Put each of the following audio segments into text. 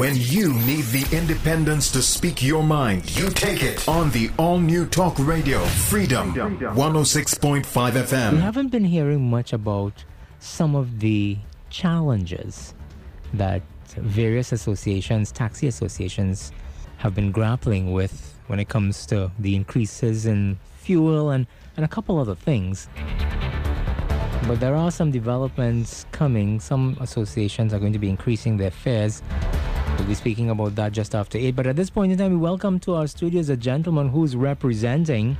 When you need the independence to speak your mind, you take it on the all new talk radio, Freedom 106.5 FM. We haven't been hearing much about some of the challenges that various associations, taxi associations, have been grappling with when it comes to the increases in fuel and, and a couple other things. But there are some developments coming. Some associations are going to be increasing their fares. We'll be speaking about that just after 8. But at this point in time, we welcome to our studios a gentleman who's representing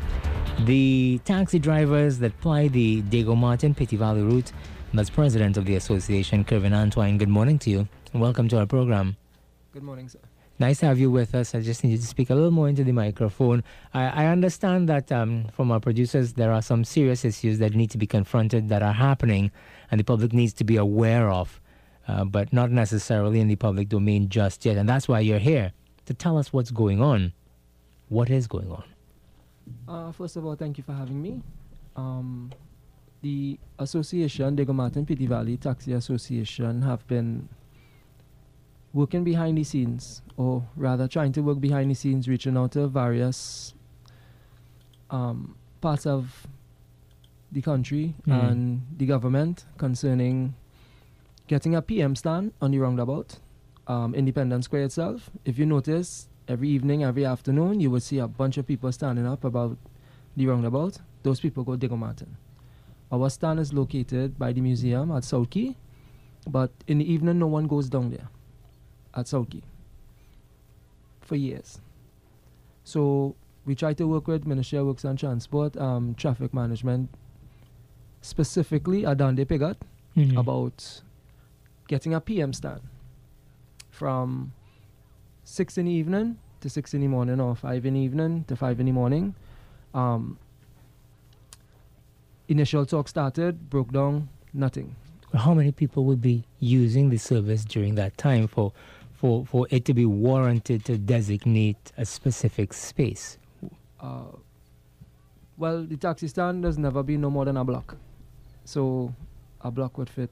the taxi drivers that ply the Diego Martin Petit Valley route. That's president of the association, Kervin Antoine. Good morning to you. And welcome to our program. Good morning, sir. Nice to have you with us. I just need you to speak a little more into the microphone. I, I understand that um, from our producers, there are some serious issues that need to be confronted that are happening and the public needs to be aware of, uh, but not necessarily in the public domain just yet. And that's why you're here to tell us what's going on. What is going on? Uh, first of all, thank you for having me. Um, the association, Diego Martin Petit Valley Taxi Association, have been working behind the scenes, or rather trying to work behind the scenes, reaching out to various um, parts of the country Mm. and the government concerning getting a PM stand on the roundabout, um, Independence Square itself. If you notice, every evening, every afternoon, you will see a bunch of people standing up about the roundabout. Those people go Diego Martin. Our stand is located by the museum at South Quay, but in the evening, no one goes down there at South Quay for years. So we try to work with Ministry of Works and Transport, um, Traffic Management, specifically Adande Pigat, Mhm. about getting a PM stand from 6 in the evening to 6 in the morning or 5 in the evening to 5 in the morning. Um, initial talk started, broke down, nothing. How many people would be using the service during that time for, for, for it to be warranted to designate a specific space? Uh, well, the taxi stand has never been no more than a block. So a block would fit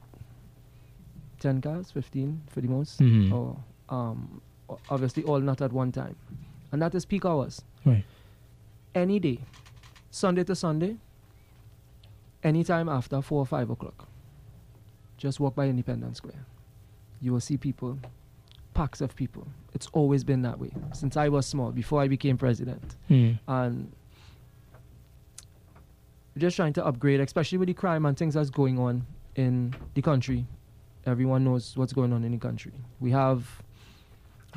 10 cars, 15 for the most. Mhm. Or um, obviously all not at one time. And that is peak hours. Right. Any day, Sunday to Sunday, anytime after 4 or 5 o'clock. Just walk by Independence Square. You will see people, packs of people. It's always been that way since I was small, before I became president Mm. and just trying to upgrade, especially with the crime and things that's going on in the country. Everyone knows what's going on in the country. We have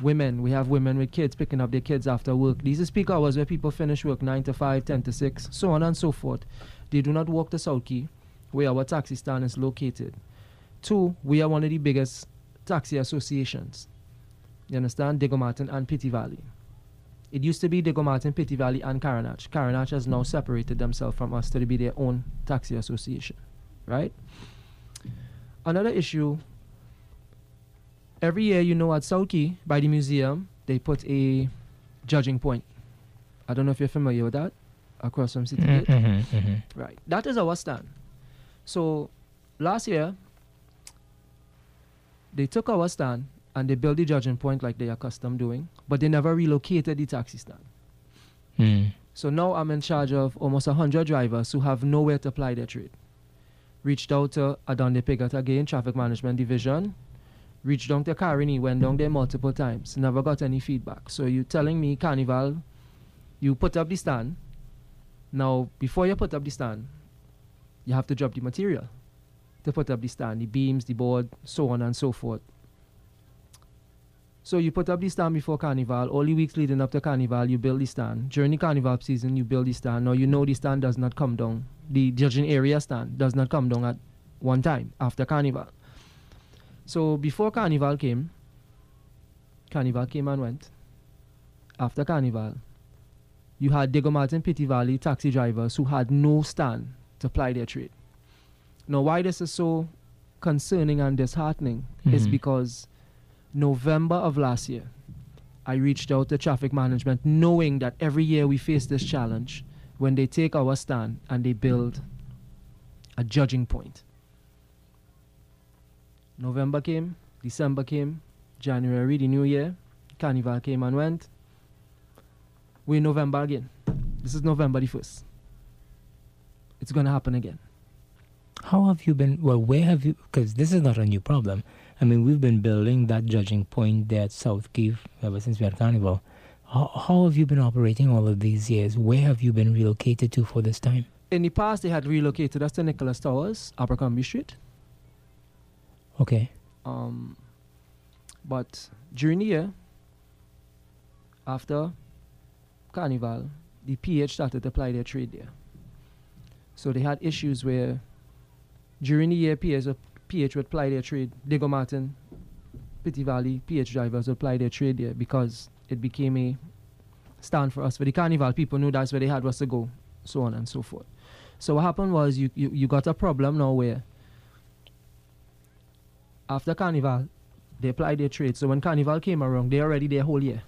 women, we have women with kids picking up their kids after work. These are peak hours where people finish work 9 to 5, 10 to 6, so on and so forth. They do not walk to South Quay, where our taxi stand is located. Two, we are one of the biggest taxi associations. You understand? Diego Martin and Petit Valley. It used to be Diego Martin, Petit Valley, and Carenage. Carenage has now separated themselves from us to be their own taxi association, right? Another issue. Every year, you know, at South Quay by the museum, they put a judging point. I don't know if you're familiar with that. Across from City Gate. Mhm, mhm. Right. That is our stand. So last year, they took our stand and they built the judging point like they are accustomed doing, but they never relocated the taxi stand. Mm. So now I'm in charge of almost 100 drivers who have nowhere to apply their trade. Reached out to Adonde Pigat again, Traffic Management Division. Reached down to Carini, went down there multiple times, never got any feedback. So you telling me, Carnival, you put up the stand. Now, before you put up the stand, you have to drop the material to put up the stand, the beams, the board, so on and so forth. So you put up the stand before Carnival. All the weeks leading up to Carnival, you build the stand. During the Carnival season, you build the stand. Now you know the stand does not come down. The judging area stand does not come down at one time after Carnival. So before Carnival came, Carnival came and went. After Carnival, you had Diego Martin Petit Valley taxi drivers who had no stand to ply their trade. Now, why this is so concerning and disheartening is Mhm. because November of last year, I reached out to traffic management knowing that every year we face this challenge when they take our stand and they build a judging point. November came, December came, January, the new year, Carnival came and went. We're in November again. This is November the 1st. It's going to happen again. How have you been? Well, where have you? Because this is not a new problem. I mean, we've been building that judging point there at South Quay ever since we had Carnival. How, how have you been operating all of these years? Where have you been relocated to for this time? In the past, they had relocated us to Nicholas Towers, Abercrombie Street. Okay. Um, but during the year, after Carnival, the PH started to apply their trade there. So they had issues where during the year, PH, PH would apply their trade. Diego Martin, Petit Valley, PH drivers would apply their trade there because it became a stand for us. For the Carnival, people knew that's where they had us to go, so on and so forth. So what happened was you, you, you got a problem now where after Carnival, they applied their trade. So when Carnival came around, they already there whole year.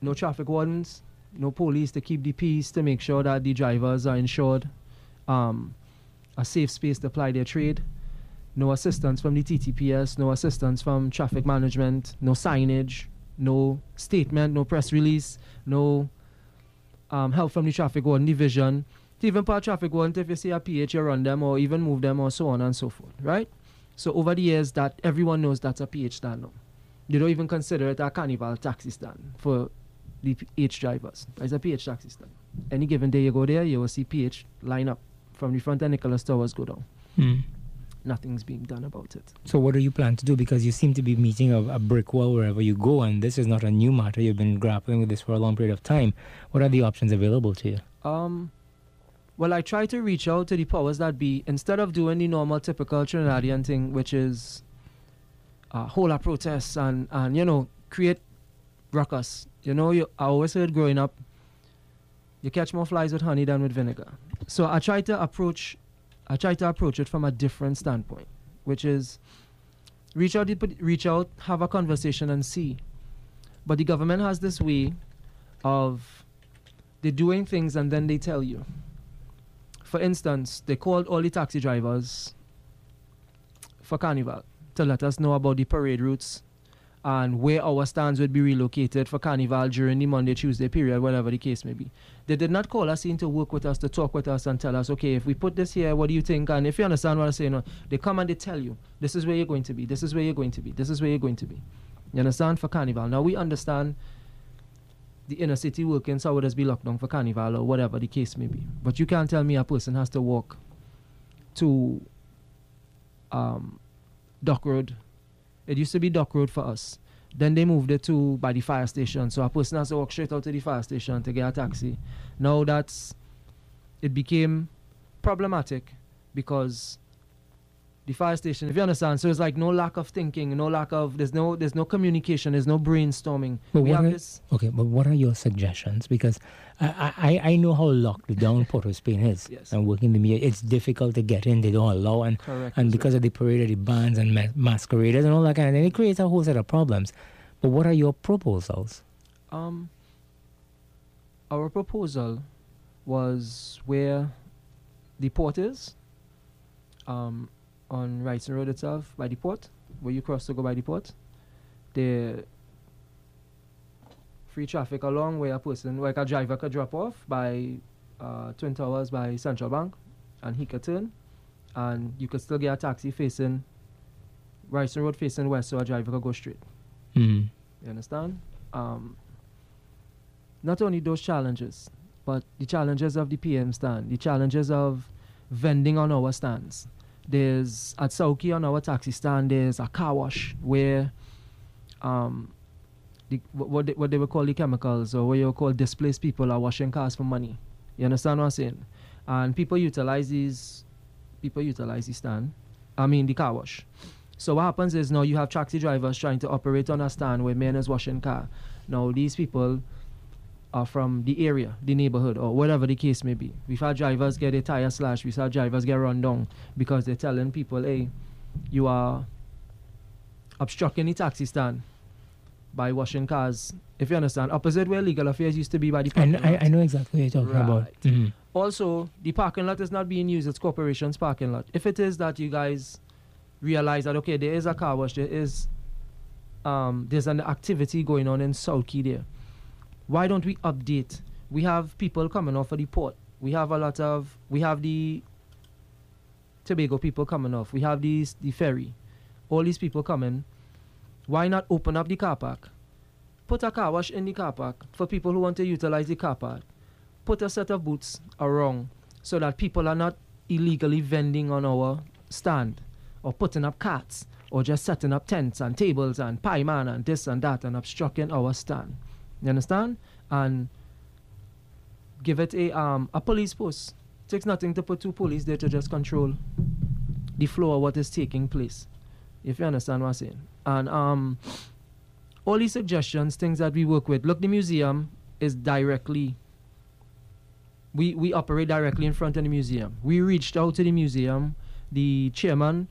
No traffic wardens, no police to keep the peace to make sure that the drivers are insured. Um, a safe space to apply their trade. No assistance from the TTPS, no assistance from traffic management, no signage, no statement, no press release, no um, help from the traffic warden division. To even part traffic warden, if you see a PH, you run them or even move them or so on and so forth, right? So over the years, that everyone knows that's a PH stand now. They don't even consider it a carnival taxi stand for the H drivers. It's a PH taxi stand. Any given day you go there, you will see PH line up from the front of Nicholas Towers go down. Hmm. Nothing's being done about it. So what do you plan to do? Because you seem to be meeting a, a brick wall wherever you go, and this is not a new matter. You've been grappling with this for a long period of time. What are the options available to you? Um, well, I try to reach out to the powers that be instead of doing the normal, typical Trinidadian thing, which is uh, hold a protest and and you know create ruckus. You know, you, I always heard growing up, you catch more flies with honey than with vinegar. So I try to approach, I try to approach it from a different standpoint, which is reach out, reach out, have a conversation and see. But the government has this way of they're doing things and then they tell you. For instance, they called all the taxi drivers for Carnival to let us know about the parade routes and where our stands would be relocated for Carnival during the Monday, Tuesday period, whatever the case may be. They did not call us in to work with us, to talk with us, and tell us, okay, if we put this here, what do you think? And if you understand what I'm saying, they come and they tell you, this is where you're going to be, this is where you're going to be, this is where you're going to be. You understand? For Carnival. Now we understand the inner city workings, how would us be locked down for Carnival or whatever the case may be. But you can't tell me a person has to walk to um, Dock Road. It used to be Dock Road for us. Then they moved it to by the fire station. So a person has to walk straight out to the fire station to get a taxi. Now that's it became problematic because the fire station, if you understand, so it's like no lack of thinking, no lack of there's no there's no communication, there's no brainstorming. But we what are- Okay, but what are your suggestions? Because I, I, know how locked down Port of Spain is. Yes. And working the media, it's difficult to get in. They don't allow. And, correct. and because of the parade of the bands and ma- masqueraders and all that kind of thing, it creates a whole set of problems. But what are your proposals? Um, our proposal was where the port is, um, on Wrightson Road itself, by the port, where you cross to go by the port. The free traffic along where a person, like a driver, could drop off by uh, Twin Towers by Central Bank, and he could turn, and you could still get a taxi facing Wrightson Road facing west, so a driver could go straight. Hmm. You understand? Um, not only those challenges, but the challenges of the PM stand, the challenges of vending on our stands. There's at South Quay on our taxi stand. There's a car wash where, um, the, what they, what they would call the chemicals or what you call displaced people are washing cars for money. You understand what I'm saying? And people utilize these. People utilize the stand. I mean the car wash. So what happens is now you have taxi drivers trying to operate on a stand where men is washing car. Now these people are from the area, the neighborhood, or whatever the case may be. We've had drivers get a tire slash, we've had drivers get run down because they're telling people, hey, you are obstructing the taxi stand by washing cars. If you understand, opposite where legal affairs used to be by the I, parking I, lot. I know exactly what you're talking about. Right. Mhm. Also, the parking lot is not being used. It's corporation's parking lot. If it is that you guys realize that okay, there is a car wash, there is um, there's an activity going on in South Quay there. Why don't we update? We have people coming off of the port. We have a lot of we have the Tobago people coming off. We have these the ferry. All these people coming. Why not open up the car park? Put a car wash in the car park for people who want to utilize the car park. Put a set of booths around so that people are not illegally vending on our stand or putting up carts or just setting up tents and tables and pie man and this and that and obstructing our stand. You understand? And give it a um a police post. Takes nothing to put two police there to just control the flow of what is taking place. If you understand what I'm saying. And um all these suggestions, things that we work with. Look, the museum is directly we, we operate directly in front of the museum. We reached out to the museum. The chairman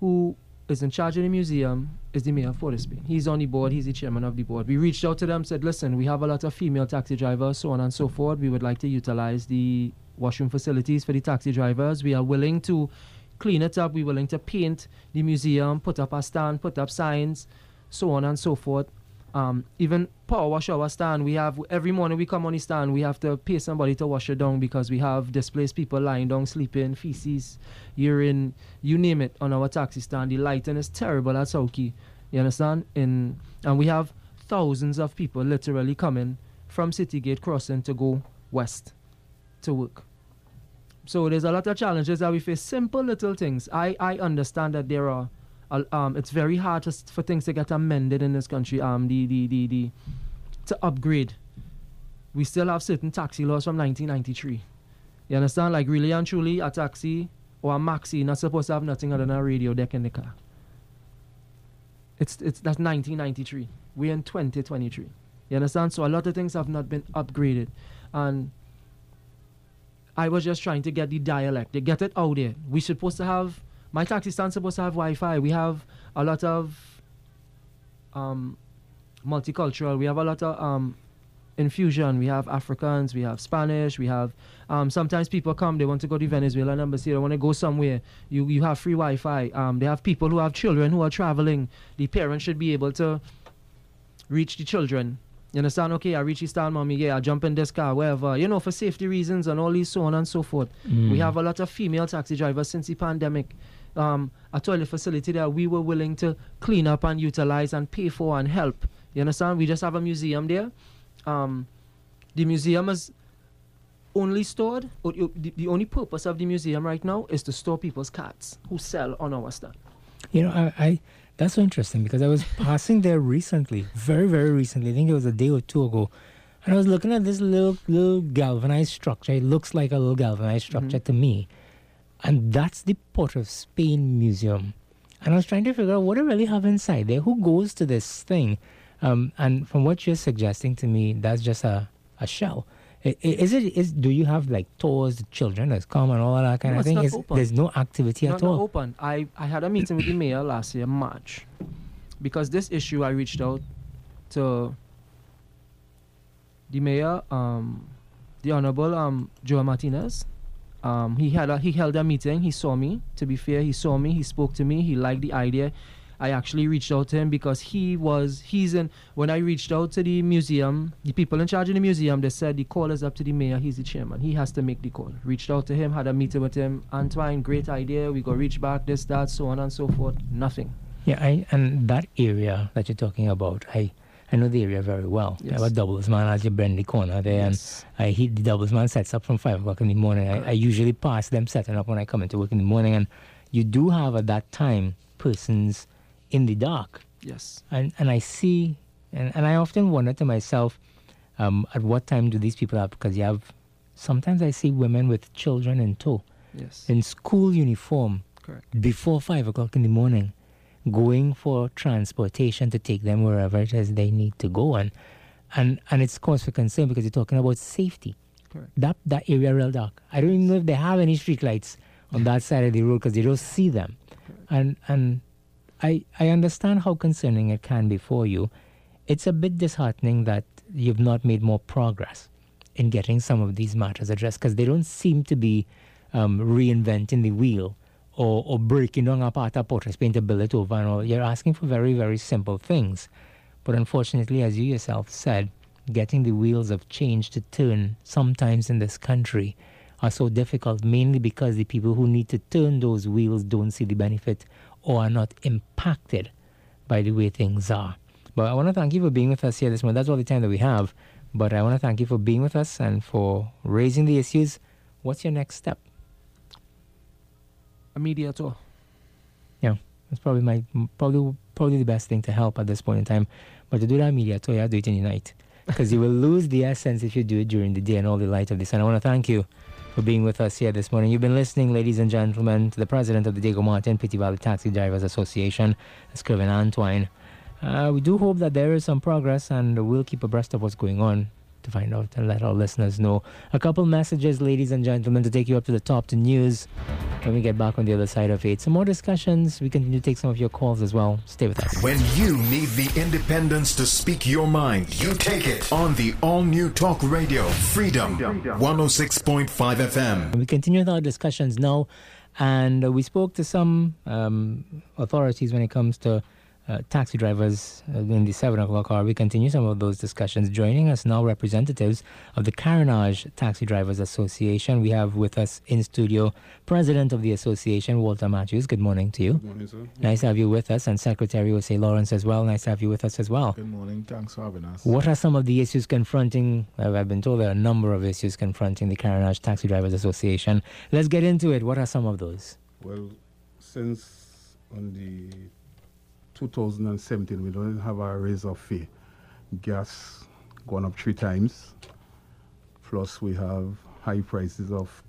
who is in charge of the museum is the mayor of of He's on the board, he's the chairman of the board. We reached out to them, said, listen, we have a lot of female taxi drivers, so on and so forth. We would like to utilize the washroom facilities for the taxi drivers. We are willing to clean it up, we're willing to paint the museum, put up a stand, put up signs, so on and so forth. Um, even power wash our stand, we have every morning we come on the stand, we have to pay somebody to wash it down because we have displaced people lying down, sleeping, feces, urine, you name it, on our taxi stand. The lighting is terrible at Key. You understand? In and we have thousands of people literally coming from City Gate crossing to go west to work. So there's a lot of challenges that we face. Simple little things. I, I understand that there are um, it's very hard to, for things to get amended in this country. Um, the, the, the, the, to upgrade. We still have certain taxi laws from 1993. You understand? Like really and truly, a taxi or a maxi not supposed to have nothing other than a radio deck in the car. It's it's that's 1993. We're in 2023. You understand? So a lot of things have not been upgraded, and I was just trying to get the dialect, to get it out there. We supposed to have my taxi stand supposed to have Wi-Fi. We have a lot of um, multicultural. We have a lot of um, infusion. We have Africans. We have Spanish. We have um, sometimes people come. They want to go to Venezuela embassy. They want to go somewhere. You you have free Wi-Fi. Um, they have people who have children who are traveling. The parents should be able to reach the children. You understand? Okay, I reach the stand, mommy. Yeah, I jump in this car, wherever. You know, for safety reasons and all these so on and so forth. Mm. We have a lot of female taxi drivers since the pandemic um, a toilet facility that we were willing to clean up and utilize and pay for and help. You understand? We just have a museum there. Um, the museum is only stored, or the, the only purpose of the museum right now is to store people's cats who sell on our stand. You know, I, I that's so interesting because I was passing there recently, very, very recently. I think it was a day or two ago. And I was looking at this little little galvanized structure. It looks like a little galvanized structure Mhm. to me. And that's the Port of Spain Museum. And I was trying to figure out what I really have inside there. Who goes to this thing? Um, and from what you're suggesting to me, that's just a, a shell. Is it? Is do you have like tours, children that come and all that kind No, of thing? Is, open. there's no activity Not, at not all. open. I, I had a meeting with the mayor last year, March, because this issue I reached out to the mayor, um, the honorable um, Joel Martinez. Um, he had a, he held a meeting. He saw me. To be fair, he saw me. He spoke to me. He liked the idea. I actually reached out to him because he was he's in. When I reached out to the museum, the people in charge of the museum, they said the call is up to the mayor. He's the chairman. He has to make the call. Reached out to him, had a meeting with him. Antoine, great idea. We go reach back, this, that, so on and so forth. Nothing. Yeah, I, and that area that you're talking about, I I know the area very well. I have a Yes. doubles man bend the corner there, Yes. and I hit the doubles man sets up from five o'clock in the morning. I, I usually pass them setting up when I come into work in the morning, and you do have at that time persons in the dark, Yes. and and I see, and, and I often wonder to myself, um, at what time do these people have? Because you have, sometimes I see women with children in tow, Yes. in school uniform, Correct. before five o'clock in the morning, going for transportation to take them wherever it is they need to go, and and and it's cause for concern because you're talking about safety. Correct. That that area real dark. I don't even know if they have any street lights on that side of the road because you don't see them, and and I I understand how concerning it can be for you. It's a bit disheartening that you've not made more progress in getting some of these matters addressed because they don't seem to be um, reinventing the wheel or, or breaking down a part of Port of Spain to build it over and all. You're asking for very, very simple things. But unfortunately, as you yourself said, getting the wheels of change to turn sometimes in this country are so difficult, mainly because the people who need to turn those wheels don't see the benefit or are not impacted by the way things are. But I want to thank you for being with us here this morning. That's all the time that we have. But I want to thank you for being with us and for raising the issues. What's your next step? A mediator. Yeah, that's probably my probably probably the best thing to help at this point in time. But to do that mediator, you have to do it in the night because you will lose the essence if you do it during the day and all the light of the sun. I want to thank you for being with us here this morning. You've been listening, ladies and gentlemen, to the president of the Diego Martin Petit Valley Taxi Drivers Association, Kevin Antoine. Uh, we do hope that there is some progress and we'll keep abreast of what's going on to find out and let our listeners know. A couple messages, ladies and gentlemen, to take you up to the top to news when we get back on the other side of it. Some more discussions. We continue to take some of your calls as well. Stay with us. When you need the independence to speak your mind, you take it on the all new talk radio, Freedom 106.5 FM. We continue with our discussions now, and we spoke to some um, authorities when it comes to uh, taxi drivers uh, in the 7 o'clock hour. We continue some of those discussions. Joining us now, representatives of the Carenage Taxi Drivers Association. We have with us in studio President of the association, Walter Matthews. Good morning to you. Good morning, sir. Nice to have you with us. And Secretary Jose Lawrence as well. Nice to have you with us as well. Good morning. Thanks for having us. What are some of the issues confronting? I've been told there are a number of issues confronting the Carenage Taxi Drivers Association. Let's get into it. What are some of those? Well, since on the 2017, we don't have a raise of fee. Gas gone up three times. Plus, we have high prices of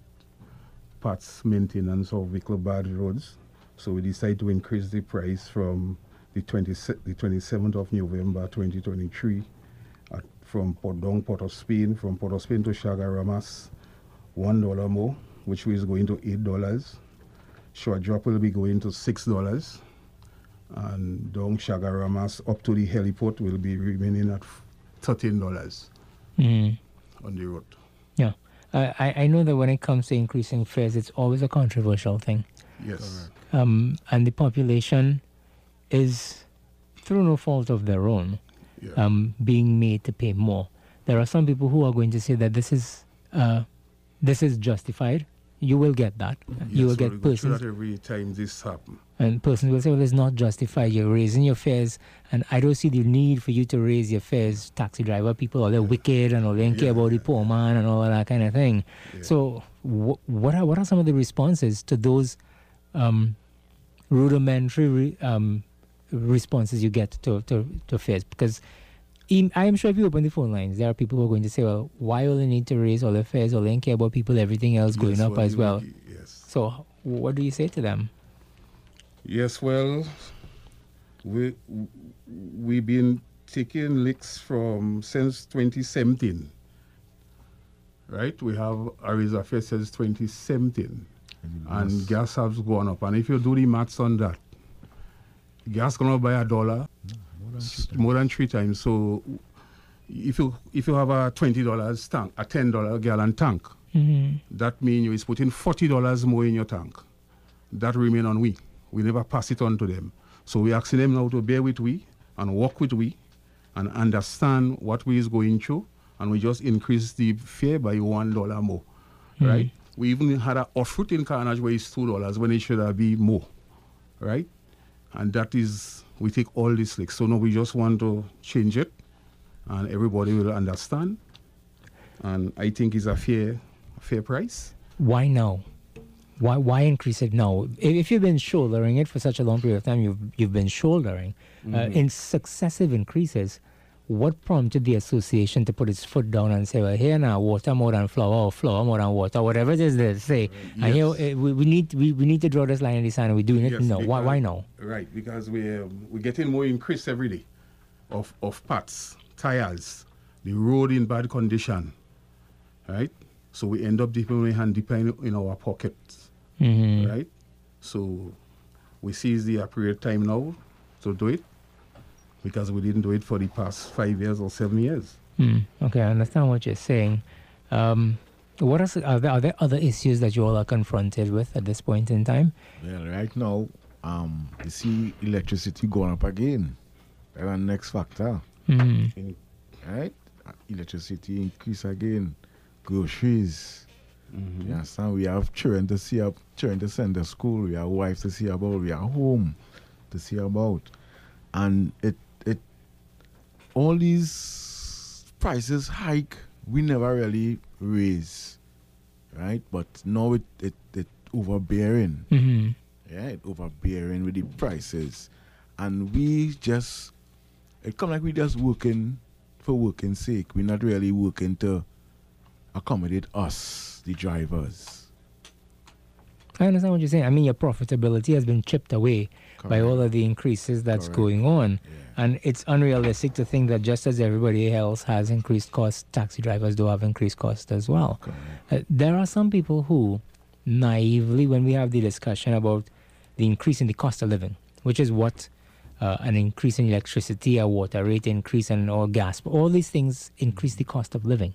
parts maintenance of vehicle bad roads. So we decided to increase the price from the, 20, the 27th of November 2023 at, from Port Down, Port of Spain, from Port of Spain to Chaguaramas, $1 more, which is going to $8. Short drop will be going to $6 and down Chaguaramas up to the heliport will be remaining at thirteen dollars mm. on the road. Yeah, I I know that when it comes to increasing fares, it's always a controversial thing. Yes. Um, and the population is, through no fault of their own, Yeah. um, being made to pay more. There are some people who are going to say that this is uh, this is justified. You will get that. you will Yes, get persons that every time this happens. And persons will say, well, it's not justified. You're raising your fares, and I don't see the need for you to raise your fares. Taxi driver people, all they're wicked and all they don't care about the poor man and all that kind of thing. Yeah. So, wh- what are what are some of the responses to those um, rudimentary re- um, responses you get to, to, to fares? Because in, I am sure if you open the phone lines, there are people who are going to say, well, why all they need to raise all their fares? Or they don't care about people, everything else going Yes, up as you- well. Yes. So, what do you say to them? Yes. Well, we we've been taking licks from since 2017. Right. We have a raise of fare since 2017. Mm-hmm. and gas has gone up. And if you do the maths on that, gas gonna buy a dollar more than three times. So if you if you have a twenty dollars tank, a ten dollar gallon tank, Mm-hmm. that means you is putting forty dollars more in your tank. That remain on we. We never pass it on to them. So we asking them now to bear with we and work with we and understand what we is going through and we just increase the fare by one dollar more. Right? We even had a off route in Carenage where it's two dollars when it should have been more. Right? And that is we take all this like so now we just want to change it and everybody will understand. And I think it's a fair fair price. why now? Why why increase it now? If, you've been shouldering it for such a long period of time, you've you've been shouldering uh, in successive increases. What prompted the association to put its foot down and say, "Well, here now, water more than flour, or flour more than water, whatever it is they say." And here uh, we, we need we, we need to draw this line in the sand. and We're doing it Yes, now. Why why now? Right, because we um, we're getting more increase every day of of parts, tires, the road in bad condition. Right, so we end up dipping our hand deeper in, in our pockets. Mm-hmm. Right, so we seize the appropriate time now to do it because we didn't do it for the past five years or seven years. Hmm. Okay, I understand what you're saying. Um, What are, are there, are there other issues that you all are confronted with at this point in time? Well, right now, um, you see electricity going up again. That's the next factor. Mm-hmm. In, right? Electricity increase again. Groceries. Mhm. You understand? We have children to see up, children to send to school. We have wives to see about. We have home to see about, and it it all these prices hike. We never really raise, right? But now it it, it overbearing. Mm-hmm. Yeah, it overbearing with the prices, and we just it come like we just working for working sake. We're not really working to accommodate us, the drivers. I understand what you're saying. I mean, your profitability has been chipped away by all of the increases that's Correct. going on. Yeah. And it's unrealistic to think that just as everybody else has increased costs, taxi drivers do have increased costs as well. Uh, there are some people who naively, when we have the discussion about the increase in the cost of living, which is what uh, an increase in electricity, a water rate increase, and all gas, all these things increase the cost of living.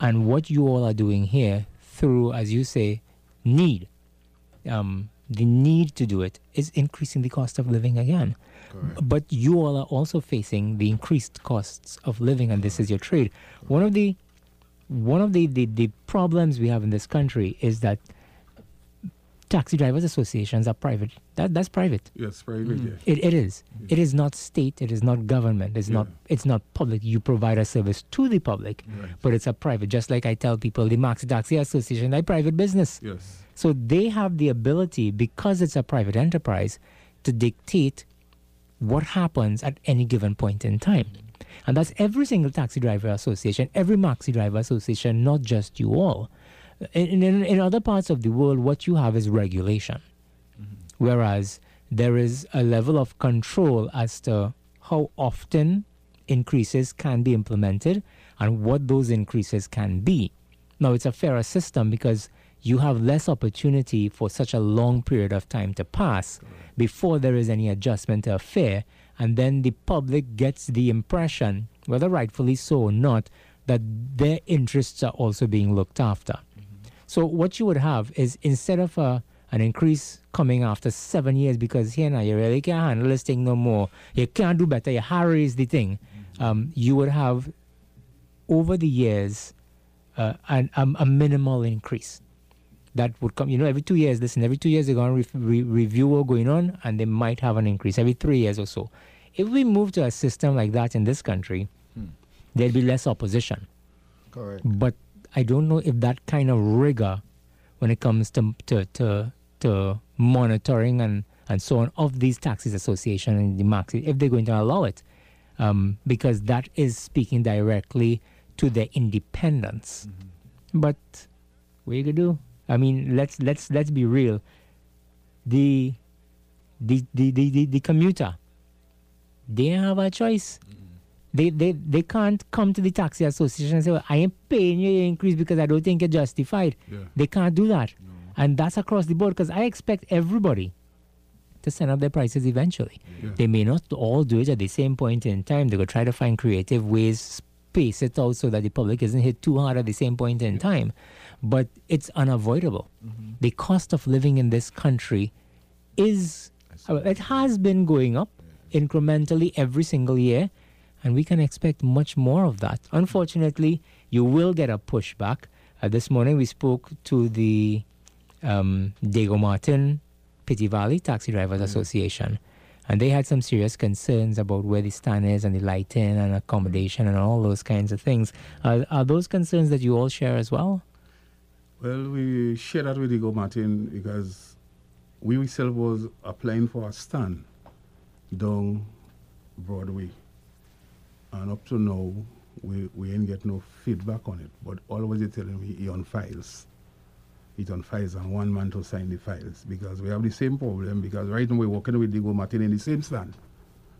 And what you all are doing here through, as you say, need, um, the need to do it is increasing the cost of living again. Correct. But you all are also facing the increased costs of living, and this is your trade. One of the one of the, the, the problems we have in this country is that taxi drivers associations are private. That that's private. Yes, private, mm. yes. It, it is. It is not state. It is not government. It's not. It's not public. You provide a service to the public, Right. but it's a private. Just like I tell people, the Maxi Taxi Association, a private business. Yes. So they have the ability, because it's a private enterprise, to dictate what happens at any given point in time. And that's every single taxi driver association, every maxi driver association, not just you all. In, in, in other parts of the world, what you have is regulation. Mm-hmm. Whereas there is a level of control as to how often increases can be implemented and what those increases can be. Now, it's a fairer system because you have less opportunity for such a long period of time to pass before there is any adjustment to a fare. And then the public gets the impression, whether rightfully so or not, that their interests are also being looked after. So, what you would have is instead of a, an increase coming after seven years because here now you really can't handle this thing no more, you can't do better, you hurry the thing, um, you would have over the years uh, an, um, a minimal increase that would come. You know, every two years, listen, every two years they're going to re- re- review what's going on and they might have an increase every three years or so. If we move to a system like that in this country, there'd be less opposition. Correct. But I don't know if that kind of rigor when it comes to to to, to monitoring and, and so on of these taxis association and the maxi, if they're going to allow it. Um, because that is speaking directly to their independence. But what are you gonna do? I mean, let's let's let's be real. The the the the, the, the commuter, they have a choice. They, they they can't come to the taxi association and say, well, I ain't paying you your increase because I don't think you're justified. Yeah. They can't do that. And that's across the board because I expect everybody to send up their prices eventually. Yeah. They may not all do it at the same point in time. They will try to find creative ways, space it out so that the public isn't hit too hard at the same point in time. But it's unavoidable. The cost of living in this country is, uh, it has been going up incrementally every single year, and we can expect much more of that. Unfortunately, you will get a pushback. Uh, this morning we spoke to the um, Diego Martin Petit Valley Taxi Drivers Association, and they had some serious concerns about where the stand is and the lighting and accommodation and all those kinds of things. Uh, are those concerns that you all share as well? Well, we share that with Diego Martin because we ourselves was applying for a stand down Broadway. And up to now, we, we ain't get no feedback on it. But always they telling me he on files. He's on files and one man to sign the files because we have the same problem because right now we're working with Diego Martin in the same stand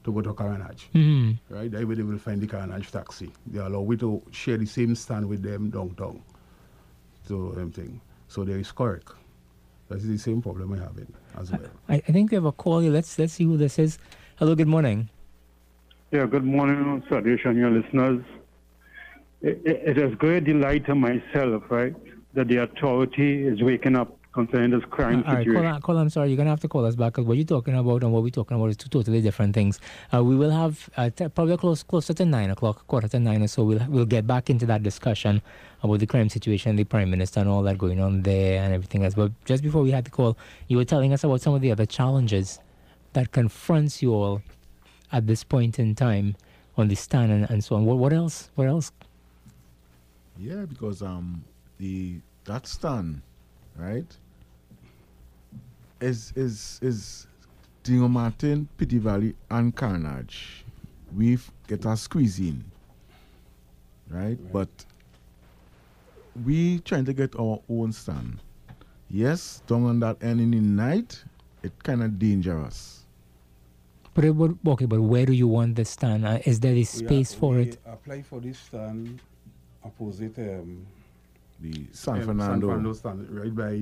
to go to Carenage. Hmm. Right? they will find the Carenage taxi. They allow we to share the same stand with them downtown. So everything. So there is correct. That's the same problem we're having as well. I, I think we have a call here. Let's let's see who this is. Hello, good morning. Yeah, good morning, and your listeners. it, it is great delight to myself, right, that the authority is waking up concerning this crime All right, situation. call, I'm sorry, you're going to have to call us back because what you're talking about and what we're talking about is two totally different things. Uh, we will have uh, t- probably close closer to 9 o'clock, quarter to 9 or so, we'll, we'll get back into that discussion about the crime situation, the Prime Minister, and all that going on there and everything else. But just before we had the call, you were telling us about some of the other challenges that confronts you all at this point in time on the stand and, and so on. What, what else? What else? Yeah, because um the that stand, right, is is is Diego Martin, Petit Valley, and Carenage. We've get a squeeze in, right? But we trying to get our own stand. Yes, down on that end in the night, it kind of dangerous. But it would, okay, but where do you want this stand? Uh, is there the We space are- for we it? Apply for this stand opposite um, The San um, Fernando, San Fernando stand right by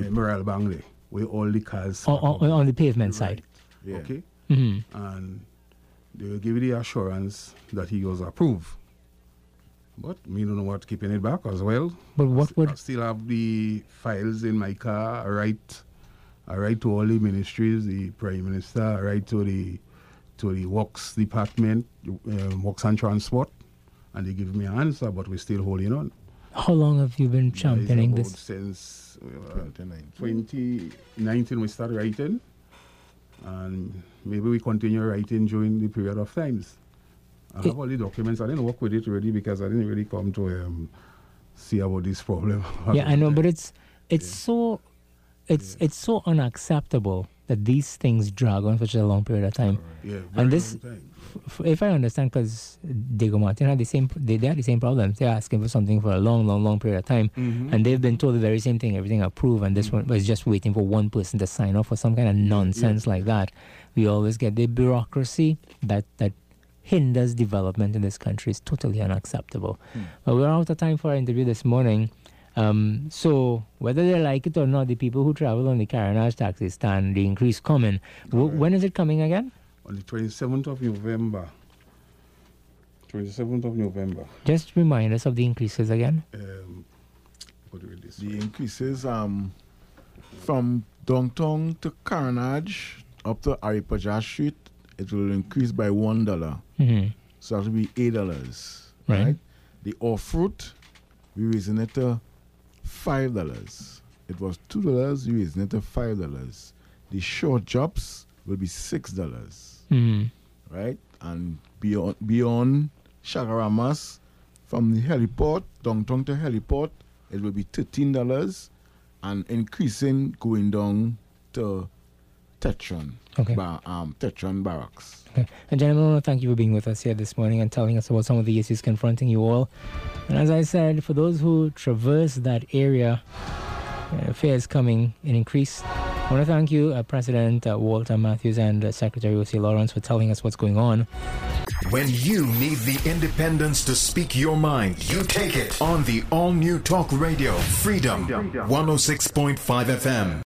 uh, Morel Bangley, where all the cars On, on, on the pavement side. yeah. Okay, hmm and they will give you the assurance that he was approved. But me don't know what keeping it back as well. But what I would still have the files in my car. I write, I write to all the ministries, the Prime Minister. I write to the to the Works Department, um, Works and Transport, and they give me an answer. But we're still holding on. how long have you been championing this? since uh, 2019. 2019 we start writing, and maybe we continue writing during the period of times. I It- have all the documents. I didn't work with it really because I didn't really come to um, see about this problem. Yeah, I know, but it's it's so it's it's so unacceptable that these things drag on for such a long period of time. yeah, and this- F- if I understand, because Diego Martin had the same, they, they had the same problems. They're asking for something for a long, long, long period of time, Mhm. and they've been told the very same thing, everything approved, and this one was just waiting for one person to sign off for some kind of nonsense like that. We always get the bureaucracy that that hinders development in this country is totally unacceptable. But we're out of time for our interview this morning. Um, so whether they like it or not, the people who travel on the Carenage taxi stand, the increase coming. W- Correct. when is it coming again? on the 27th of November. 27th of November. Just remind us of the increases again. Um, what do we this The way? increases um from downtown to Carenage up to Aripaja Street, it will increase by one dollar. hmm So that will be eight dollars. Right. The off route, we raising it to five dollars. It was two dollars, raising it to five dollars. The short jobs will be six dollars. hmm Right? And beyond beyond Chaguaramas, from the heliport, downtown to heliport, it will be thirteen dollars and increasing going down to Tetron. Okay. Ba- um, Tetron Barracks. Okay. And gentlemen, I want to thank you for being with us here this morning and telling us about some of the issues confronting you all. And as I said, for those who traverse that area, uh, fare is coming in increase. I want to thank you, uh, President uh, Walter Matthews and uh, Secretary O.C. Lawrence, for telling us what's going on. When you need the independence to speak your mind, you take it on the all new talk radio, Freedom 106.5 FM.